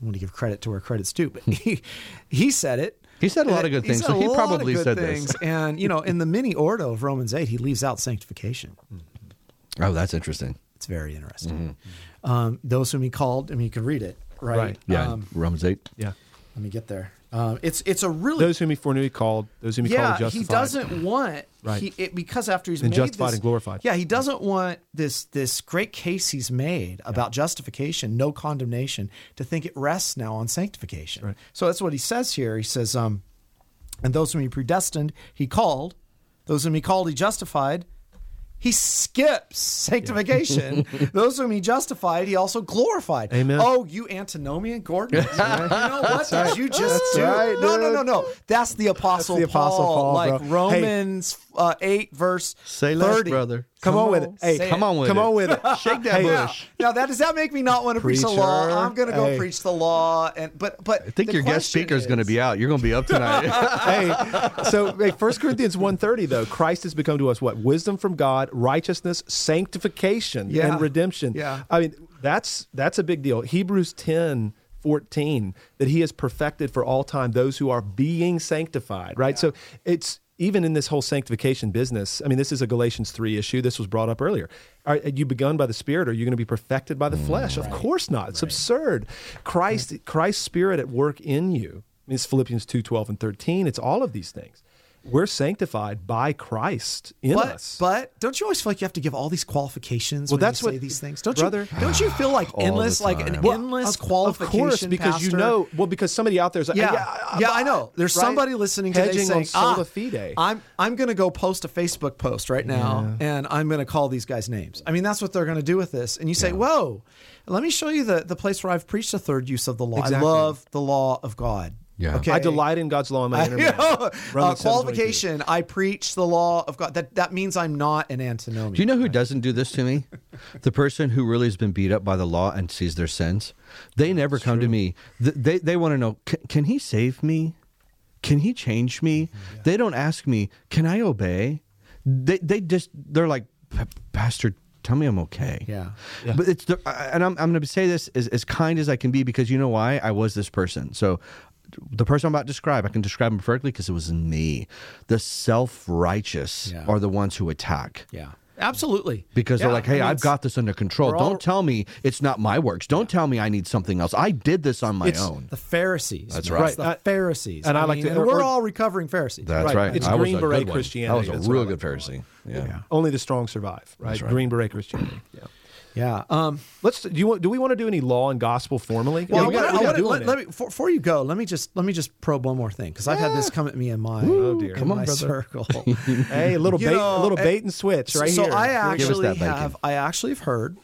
Speaker 5: want to give credit to where credit's due, but he, he said it.
Speaker 3: He said a lot of good things,
Speaker 5: said
Speaker 3: so he probably
Speaker 5: of good
Speaker 3: said this.
Speaker 5: things. And, you know, in the mini ordo of Romans 8, he leaves out sanctification.
Speaker 3: Oh, that's interesting.
Speaker 5: It's very interesting. Um, those whom he called, I mean, you can read it, right?
Speaker 1: Right.
Speaker 3: Yeah,
Speaker 5: Um,
Speaker 3: Romans 8.
Speaker 1: yeah.
Speaker 5: let me get there. Um, it's it's a really
Speaker 1: Those whom he foreknew, he called. Those whom he
Speaker 5: yeah,
Speaker 1: called,
Speaker 5: he
Speaker 1: justified.
Speaker 5: He doesn't want
Speaker 1: Right.
Speaker 5: he it, because after he's
Speaker 1: And
Speaker 5: made
Speaker 1: justified
Speaker 5: this-
Speaker 1: and glorified.
Speaker 5: Yeah, he doesn't want this this great case he's made about justification, no condemnation, to think it rests now on sanctification.
Speaker 1: Right.
Speaker 5: So that's what he says here. He says, um, and those whom he predestined, he called; those whom he called, he justified. He skips sanctification. Those whom he justified, he also glorified.
Speaker 1: Amen.
Speaker 5: Oh, you antinomian, Gordon! You know what did you just
Speaker 1: That's
Speaker 5: do?
Speaker 1: right,
Speaker 5: no, no, no, no. That's the apostle,
Speaker 1: the Apostle Paul,
Speaker 5: like
Speaker 1: bro. Hey.
Speaker 5: Romans uh, eight verse
Speaker 3: Say less,
Speaker 5: thirty.
Speaker 3: brother.
Speaker 1: Come, on, with it. Hey,
Speaker 5: say
Speaker 3: Come
Speaker 5: it.
Speaker 3: on with
Speaker 1: come
Speaker 3: it.
Speaker 1: Come on with it.
Speaker 3: Shake that
Speaker 1: Hey,
Speaker 3: bush.
Speaker 5: Now that does that make me not want to preach the law? I'm going to go
Speaker 1: Hey.
Speaker 5: preach the law, and but but
Speaker 3: I think your guest speaker is going to be out. You're going to be up tonight.
Speaker 1: hey, so hey, 1 Corinthians 1.30, though, Christ has become to us what? Wisdom from God, righteousness, sanctification,
Speaker 5: Yeah.
Speaker 1: and redemption.
Speaker 5: Yeah.
Speaker 1: I mean, that's that's a big deal. Hebrews 10, 14, that he has perfected for all time those who are being sanctified, right? So it's even in this whole sanctification business, I mean, this is a Galatians 3 issue. This was brought up earlier. Are you begun by the Spirit? Or are you going to be perfected by the mm, flesh? Of course not. It's absurd. Christ, Christ's Spirit at work in you. I mean, it's Philippians 2, 12, and 13. It's all of these things. We're sanctified by Christ in
Speaker 5: But
Speaker 1: us.
Speaker 5: but don't you always feel like you have to give all these qualifications?
Speaker 1: Well, that's what-
Speaker 5: these things. Don't
Speaker 1: brother-
Speaker 5: you? Don't you feel like endless, like an.
Speaker 1: Well,
Speaker 5: endless
Speaker 1: of-
Speaker 5: qualification?
Speaker 1: Of course, because you know, well, because somebody out there is like,
Speaker 5: Yeah,
Speaker 1: yeah,
Speaker 5: yeah, I know. There's
Speaker 1: right?
Speaker 5: somebody listening today
Speaker 1: Hedging
Speaker 5: saying, ah,
Speaker 1: fide.
Speaker 5: I'm I'm going to go post a Facebook post right now, and I'm going to call these guys names. I mean, that's what they're going to do with this. And you say, "Whoa, let me show you the the place where I've preached a third use of the law.
Speaker 1: Exactly.
Speaker 5: I love the law of God.
Speaker 3: Yeah.
Speaker 5: Okay.
Speaker 1: I delight in God's law in my
Speaker 5: I-
Speaker 1: inner man.
Speaker 5: uh, qualification. I preach the law of God. That that means I'm not an antinomian.
Speaker 3: Do you know who doesn't do this to me? The person who really has been beat up by the law and sees their sins. They never come to me. Th- They they want to know, can he save me? Can he change me? They don't ask me, can I obey? They they just they're like, Pastor, tell me I'm okay.
Speaker 5: Yeah. yeah.
Speaker 3: But it's the, and I'm I'm going to say this as, as kind as I can be because you know why I was this person. So the person I'm about to describe, I can describe him perfectly because it was me. The self righteous
Speaker 5: Yeah.
Speaker 3: are the ones who attack
Speaker 5: Yeah. Absolutely.
Speaker 3: because
Speaker 5: Yeah,
Speaker 3: they're like,
Speaker 5: I
Speaker 3: "Hey,
Speaker 5: mean,
Speaker 3: I've
Speaker 5: it's-
Speaker 3: got this under control.
Speaker 5: we're all-
Speaker 3: Don't tell me it's not my works. Don't tell me I need something else. I did this on my
Speaker 1: It's-
Speaker 3: own."
Speaker 5: The Pharisees.
Speaker 3: That's
Speaker 5: man.
Speaker 3: right.
Speaker 5: It's the
Speaker 1: Right.
Speaker 5: Uh, Pharisees.
Speaker 1: and I like
Speaker 5: mean,
Speaker 1: to-
Speaker 5: and
Speaker 1: or-
Speaker 5: we're
Speaker 1: or-
Speaker 5: all recovering Pharisees.
Speaker 3: That's
Speaker 1: Right.
Speaker 3: right.
Speaker 1: It's
Speaker 3: I
Speaker 1: Green
Speaker 3: a
Speaker 1: Beret. Christianity.
Speaker 3: That was a
Speaker 1: what
Speaker 3: real good Pharisee. Yeah.
Speaker 1: Only the strong survive, right?
Speaker 3: right.
Speaker 1: Green Beret Christianity. Yeah.
Speaker 5: Yeah. Um,
Speaker 1: Let's. Do you want? Do we want to do any law and gospel formally?
Speaker 5: well,
Speaker 1: Yeah, we got-
Speaker 5: wanna-
Speaker 1: we got
Speaker 5: wanna- let, let me before, before you go. Let me just let me just probe one more thing because I've had this come at me in my
Speaker 1: Oh, dear.
Speaker 5: in
Speaker 1: Come on,
Speaker 5: my
Speaker 3: brother.
Speaker 5: circle.
Speaker 1: Hey, a little
Speaker 5: You
Speaker 1: bait,
Speaker 5: know,
Speaker 1: a little
Speaker 5: eh,
Speaker 1: bait and switch right
Speaker 5: so
Speaker 1: here.
Speaker 5: I actually
Speaker 3: that bacon.
Speaker 5: have I actually have heard,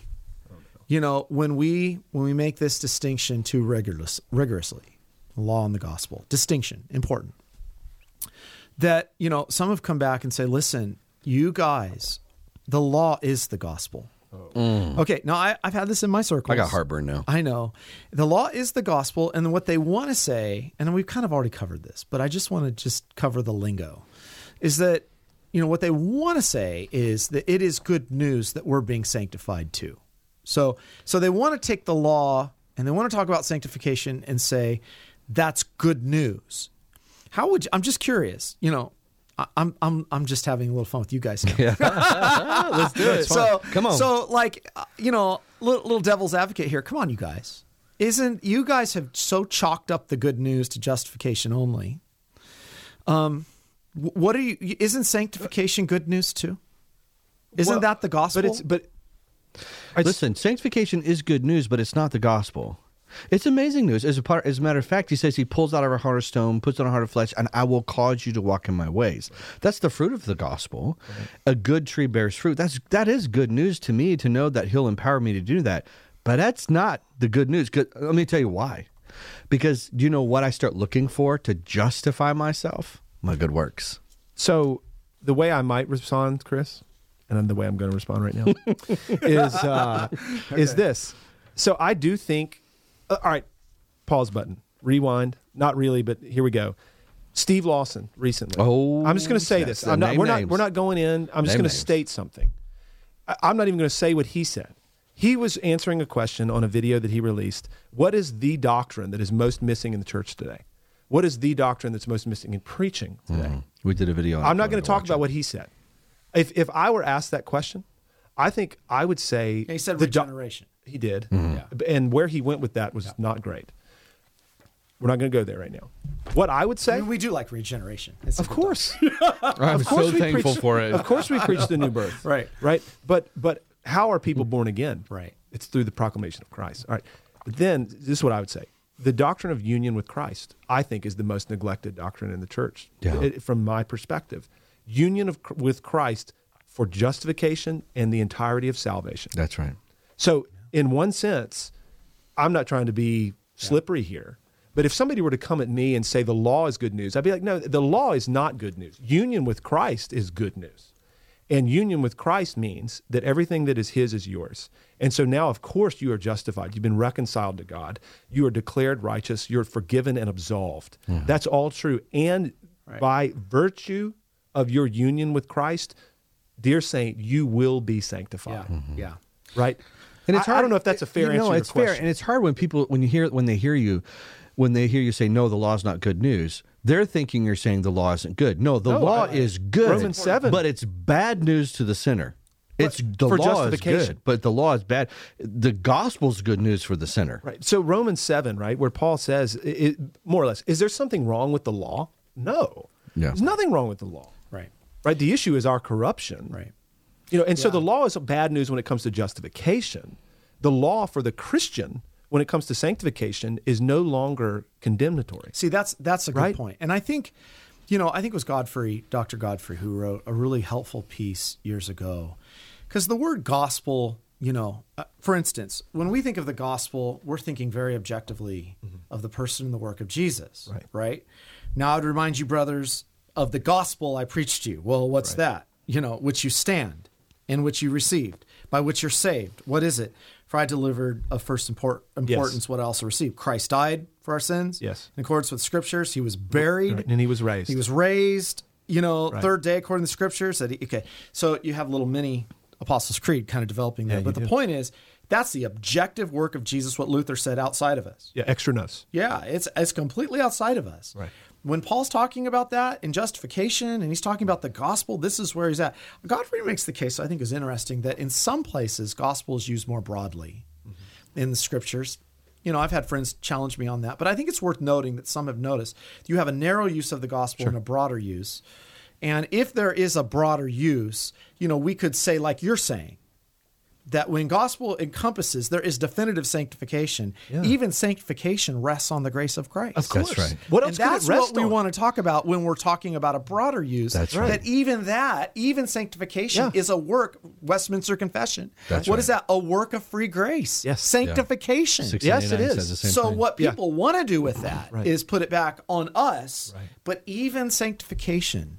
Speaker 5: you know, when we when we make this distinction too rigorous rigorously, law and the gospel distinction important. That you know, some have come back and say, listen, you guys, the law is the gospel. Mm. Okay, now I, I've had this in my circles.
Speaker 3: I got heartburn now.
Speaker 5: I know. The law is the gospel, and what they want to say, and we've kind of already covered this, but I just want to just cover the lingo, is that you know what they want to say is that it is good news that we're being sanctified too. So so they want to take the law and they want to talk about sanctification and say that's good news. How would you, I'm just curious, you know, I'm I'm I'm just having a little fun with you guys. Now.
Speaker 3: Let's do it.
Speaker 5: So
Speaker 3: Come on.
Speaker 5: So like uh, you know, little, little devil's advocate here. Come on, you guys. Isn't you guys have so chalked up the good news to justification only? Um, what are you? Isn't sanctification good news too? Isn't
Speaker 1: Well,
Speaker 5: that the gospel?
Speaker 1: But it's but
Speaker 3: Listen, sanctification is good news, but it's not the gospel. It's amazing news. As a part, as a matter of fact, he says he pulls out of a heart of stone, puts on a heart of flesh, and I will cause you to walk in my ways. That's the fruit of the gospel. A good tree bears fruit. That's that is good news to me to know that he'll empower me to do that. But that's not the good news. Let me tell you why. Because do you know what I start looking for to justify myself? My good works.
Speaker 1: So the way I might respond, Chris, and the way I'm going to respond right now, is uh, is this. So I do think. Uh, all right, pause button, rewind. Not really, but here we go. Steve Lawson recently.
Speaker 3: Oh,
Speaker 1: I'm just going to say this. I'm not. We're not.
Speaker 3: names.
Speaker 1: We're not going in. I'm just going to state something. I, I'm not even going to say what he said. He was answering a question on a video that he released. What is the doctrine that is most missing in the church today? What is the doctrine that's most missing in preaching today?
Speaker 3: We did a video. on.
Speaker 1: I'm not going to talk about
Speaker 3: it.
Speaker 1: what he said. If if I were asked that question, I think I would say
Speaker 5: he said
Speaker 1: the do-
Speaker 5: regeneration.
Speaker 1: he did,
Speaker 3: Mm-hmm.
Speaker 1: yeah. and where he went with that was not great. We're not going to go there right now. What I would say,
Speaker 5: I mean, we do like regeneration. It's
Speaker 1: of course,
Speaker 6: I'm
Speaker 1: of course
Speaker 6: so
Speaker 1: we
Speaker 6: thankful
Speaker 1: preach-
Speaker 6: for it.
Speaker 1: Of course, we preach the new birth.
Speaker 5: Right.
Speaker 1: right. But but how are people born again?
Speaker 5: Right.
Speaker 1: It's through the proclamation of Christ. All right. But then this is what I would say: the doctrine of union with Christ, I think, is the most neglected doctrine in the church.
Speaker 3: Yeah.
Speaker 1: It- from my perspective, union of, with Christ for justification and the entirety of salvation.
Speaker 3: That's right.
Speaker 1: So, in one sense, I'm not trying to be slippery here. But if somebody were to come at me and say the law is good news, I'd be like, no, the law is not good news. Union with Christ is good news. And union with Christ means that everything that is His is yours. And so now, of course, you are justified. You've been reconciled to God. You are declared righteous. You're forgiven and absolved. That's all true. And by virtue of your union with Christ, dear saint, you will be sanctified
Speaker 5: Yeah. Mm-hmm. Yeah.
Speaker 1: right?
Speaker 3: And it's hard.
Speaker 1: I don't know if that's a fair
Speaker 3: you
Speaker 1: answer.
Speaker 3: know,
Speaker 1: to
Speaker 3: it's
Speaker 1: question.
Speaker 3: fair, and it's hard when people when you hear when they hear you when they hear you say no, the law's not good news. They're thinking you're saying the law isn't good. No, the
Speaker 1: No,
Speaker 3: law
Speaker 1: I-
Speaker 3: is good.
Speaker 1: Romans 7.
Speaker 3: but it's bad news to the sinner. It's the
Speaker 1: for
Speaker 3: law is good, but the law is bad. The gospel's good news for the sinner.
Speaker 1: right. So Romans seven, right, where Paul says, it, it- more or less, is there something wrong with the law? No,
Speaker 3: Yeah.
Speaker 1: there's nothing wrong with the law.
Speaker 5: Right.
Speaker 1: Right. The issue is our corruption.
Speaker 5: Right.
Speaker 1: You know, and so the law is bad news when it comes to justification. The law for the Christian, when it comes to sanctification, is no longer condemnatory.
Speaker 5: See, that's that's a good
Speaker 1: Right?
Speaker 5: point. And I think, you know, I think it was Godfrey, Dr. Godfrey, who wrote a really helpful piece years ago. Because the word gospel, you know, uh, for instance, when we think of the gospel, we're thinking very objectively of the person and the work of Jesus.
Speaker 1: Right.
Speaker 5: Right. Now, I'd remind you, brothers, of the gospel I preached to you. Well, what's that? You know, which you stand, in which you received, by which you're saved. What is it? For I delivered of first import, importance what I also received. Christ died for our sins.
Speaker 1: Yes.
Speaker 5: In accordance with scriptures, he was buried.
Speaker 1: Right, and he was raised.
Speaker 5: He was raised, you know,
Speaker 1: Right.
Speaker 5: third day according to the scriptures. That he, okay, so you have a little mini Apostles' Creed kind of developing there.
Speaker 1: Yeah,
Speaker 5: but the
Speaker 1: do.
Speaker 5: point is, that's the objective work of Jesus. What Luther said outside of us.
Speaker 1: Yeah, extra nos.
Speaker 5: Yeah, it's it's completely outside of us.
Speaker 1: Right.
Speaker 5: When Paul's talking about that in justification and he's talking about the gospel, this is where he's at. Godfrey makes the case I think is interesting that in some places gospel is used more broadly mm-hmm. in the scriptures. You know, I've had friends challenge me on that, but I think it's worth noting that some have noticed you have a narrow use of the gospel and a broader use. And if there is a broader use, you know, we could say like you're saying, that when gospel encompasses, there is definitive sanctification. Even sanctification rests on the grace of Christ.
Speaker 1: Of course.
Speaker 3: right.
Speaker 1: What
Speaker 5: and
Speaker 1: else could
Speaker 5: that's
Speaker 1: it rest
Speaker 5: what we
Speaker 1: on?
Speaker 5: want to talk about when we're talking about a broader use.
Speaker 3: That's right.
Speaker 5: That even that, even sanctification,
Speaker 1: Yeah.
Speaker 5: is a work. Westminster Confession.
Speaker 3: That's
Speaker 5: What
Speaker 3: right.
Speaker 5: is that? A work of free grace.
Speaker 1: Yes.
Speaker 5: Sanctification.
Speaker 1: Yes, it
Speaker 3: 699
Speaker 1: is.
Speaker 3: says the same
Speaker 5: So
Speaker 3: thing.
Speaker 5: what
Speaker 1: Yeah.
Speaker 5: people want to do with that is
Speaker 1: Right.
Speaker 5: put it back on us.
Speaker 1: Right.
Speaker 5: But even sanctification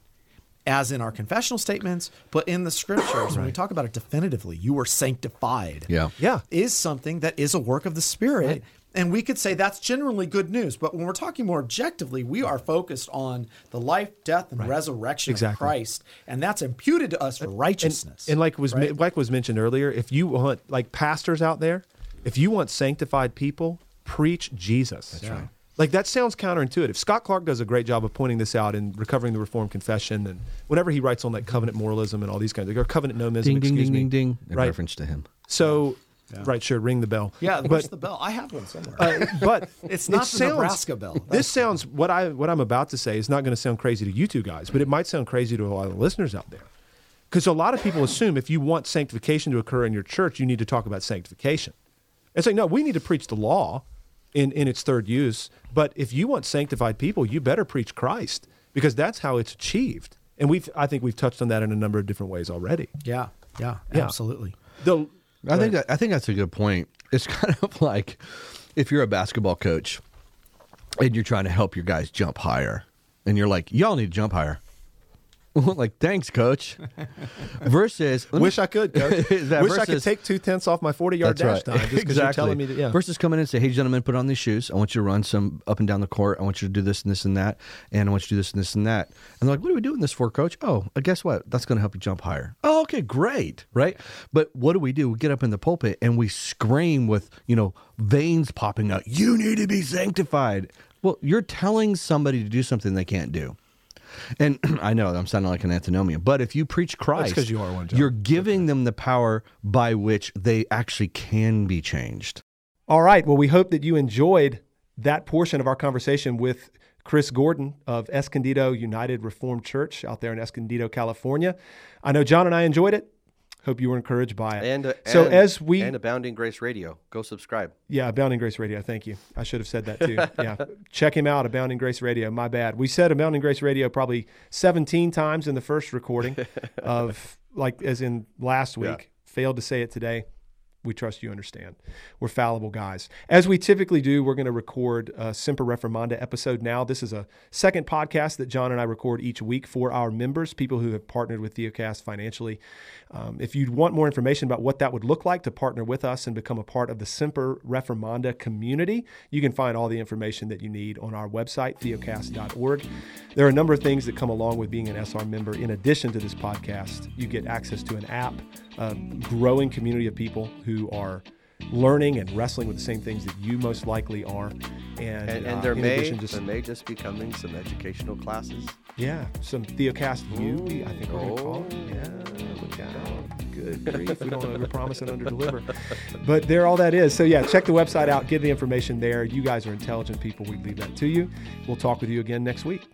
Speaker 5: as in our confessional statements, but in the scriptures, when we talk about it definitively, you were sanctified.
Speaker 3: Yeah.
Speaker 1: Yeah.
Speaker 5: Is something that is a work of the Spirit. And we could say that's generally good news. But when we're talking more objectively, we are focused on the life, death, and resurrection
Speaker 1: Exactly.
Speaker 5: of Christ. And that's imputed to us for righteousness.
Speaker 1: And like was like was mentioned earlier, if you want like pastors out there, if you want sanctified people, preach Jesus. That's right. Like that sounds counterintuitive. Scott Clark does a great job of pointing this out in recovering the Reformed Confession, and whenever he writes on like covenant moralism and all these kinds of or covenant nomism,
Speaker 3: Ding, ding,
Speaker 1: excuse
Speaker 3: ding,
Speaker 1: me.
Speaker 3: ding, ding. In
Speaker 1: Right.
Speaker 3: reference to him.
Speaker 1: So, right, sure, ring the bell.
Speaker 5: yeah,
Speaker 1: but
Speaker 5: where's the bell? I have one somewhere.
Speaker 1: uh, but
Speaker 5: It's
Speaker 1: it
Speaker 5: not the Nebraska bell. That's
Speaker 1: This sounds what I what I'm about to say is not going to sound crazy to you two guys, but it might sound crazy to a lot of the listeners out there. Because a lot of people assume if you want sanctification to occur in your church, you need to talk about sanctification. It's like no, we need to preach the law in in its third use. But if you want sanctified people, you better preach Christ because that's how it's achieved. And we've I think we've touched on that in a number of different ways already.
Speaker 5: yeah, yeah,
Speaker 1: Yeah.
Speaker 5: absolutely.
Speaker 1: The
Speaker 3: I think that, I think that's a good point. It's kind of like if you're a basketball coach and you're trying to help your guys jump higher, and you're like, "Y'all need to jump higher." like, thanks, coach. Versus, let me-
Speaker 1: wish I could, coach.
Speaker 3: That
Speaker 1: wish I could take two tenths off my forty yard dash
Speaker 3: right.
Speaker 1: time just because you're telling me that. Yeah.
Speaker 3: Versus coming in and say, "Hey, gentlemen, put on these shoes. I want you to run some up and down the court. I want you to do this and this and that, and I want you to do this and this and that." And they're like, "What are we doing this for, coach?" Oh, uh, guess what? That's going to help you jump higher. Oh, okay, great, right? But what do we do? We get up in the pulpit and we scream with you know veins popping out. You need to be sanctified. Well, you're telling somebody to do something they can't do. And I know I'm sounding like an antinomian, but if you preach Christ,
Speaker 1: 'cause you are one, John.
Speaker 3: you're giving them the power by which they actually can be changed.
Speaker 1: All right. Well, we hope that you enjoyed that portion of our conversation with Chris Gordon of Escondido United Reformed Church out there in Escondido, California. I know John and I enjoyed it. Hope you were encouraged by it.
Speaker 4: And uh,
Speaker 1: so
Speaker 4: and-
Speaker 1: as we
Speaker 4: and Abounding Grace Radio, go subscribe.
Speaker 1: yeah, Abounding Grace Radio. Thank you. I should have said that too. yeah, check him out, Abounding Grace Radio. My bad. We said Abounding Grace Radio probably 17 times in the first recording of like as in last week. Failed to say it today. We trust you understand. We're fallible guys. As we typically do, we're going to record a Semper Reformanda episode now. This is a second podcast that John and I record each week for our members, people who have partnered with Theocast financially. Um, if you want more information about what that would look like to partner with us and become a part of the Semper Reformanda community, you can find all the information that you need on our website, theocast.org. There are a number of things that come along with being an SR member. In addition to this podcast, you get access to an app, a growing community of people who are learning and wrestling with the same things that you most likely are. And,
Speaker 4: And,
Speaker 1: uh,
Speaker 4: and there
Speaker 1: in
Speaker 4: may there may just be coming some educational classes.
Speaker 1: yeah, some Theocast View, I think we're going to call it. Yeah, look out. Good grief. We don't overpromise and underdeliver. But there all that is. So, yeah, check the website out, get the information there. You guys are intelligent people. We leave that to you. We'll talk with you again next week.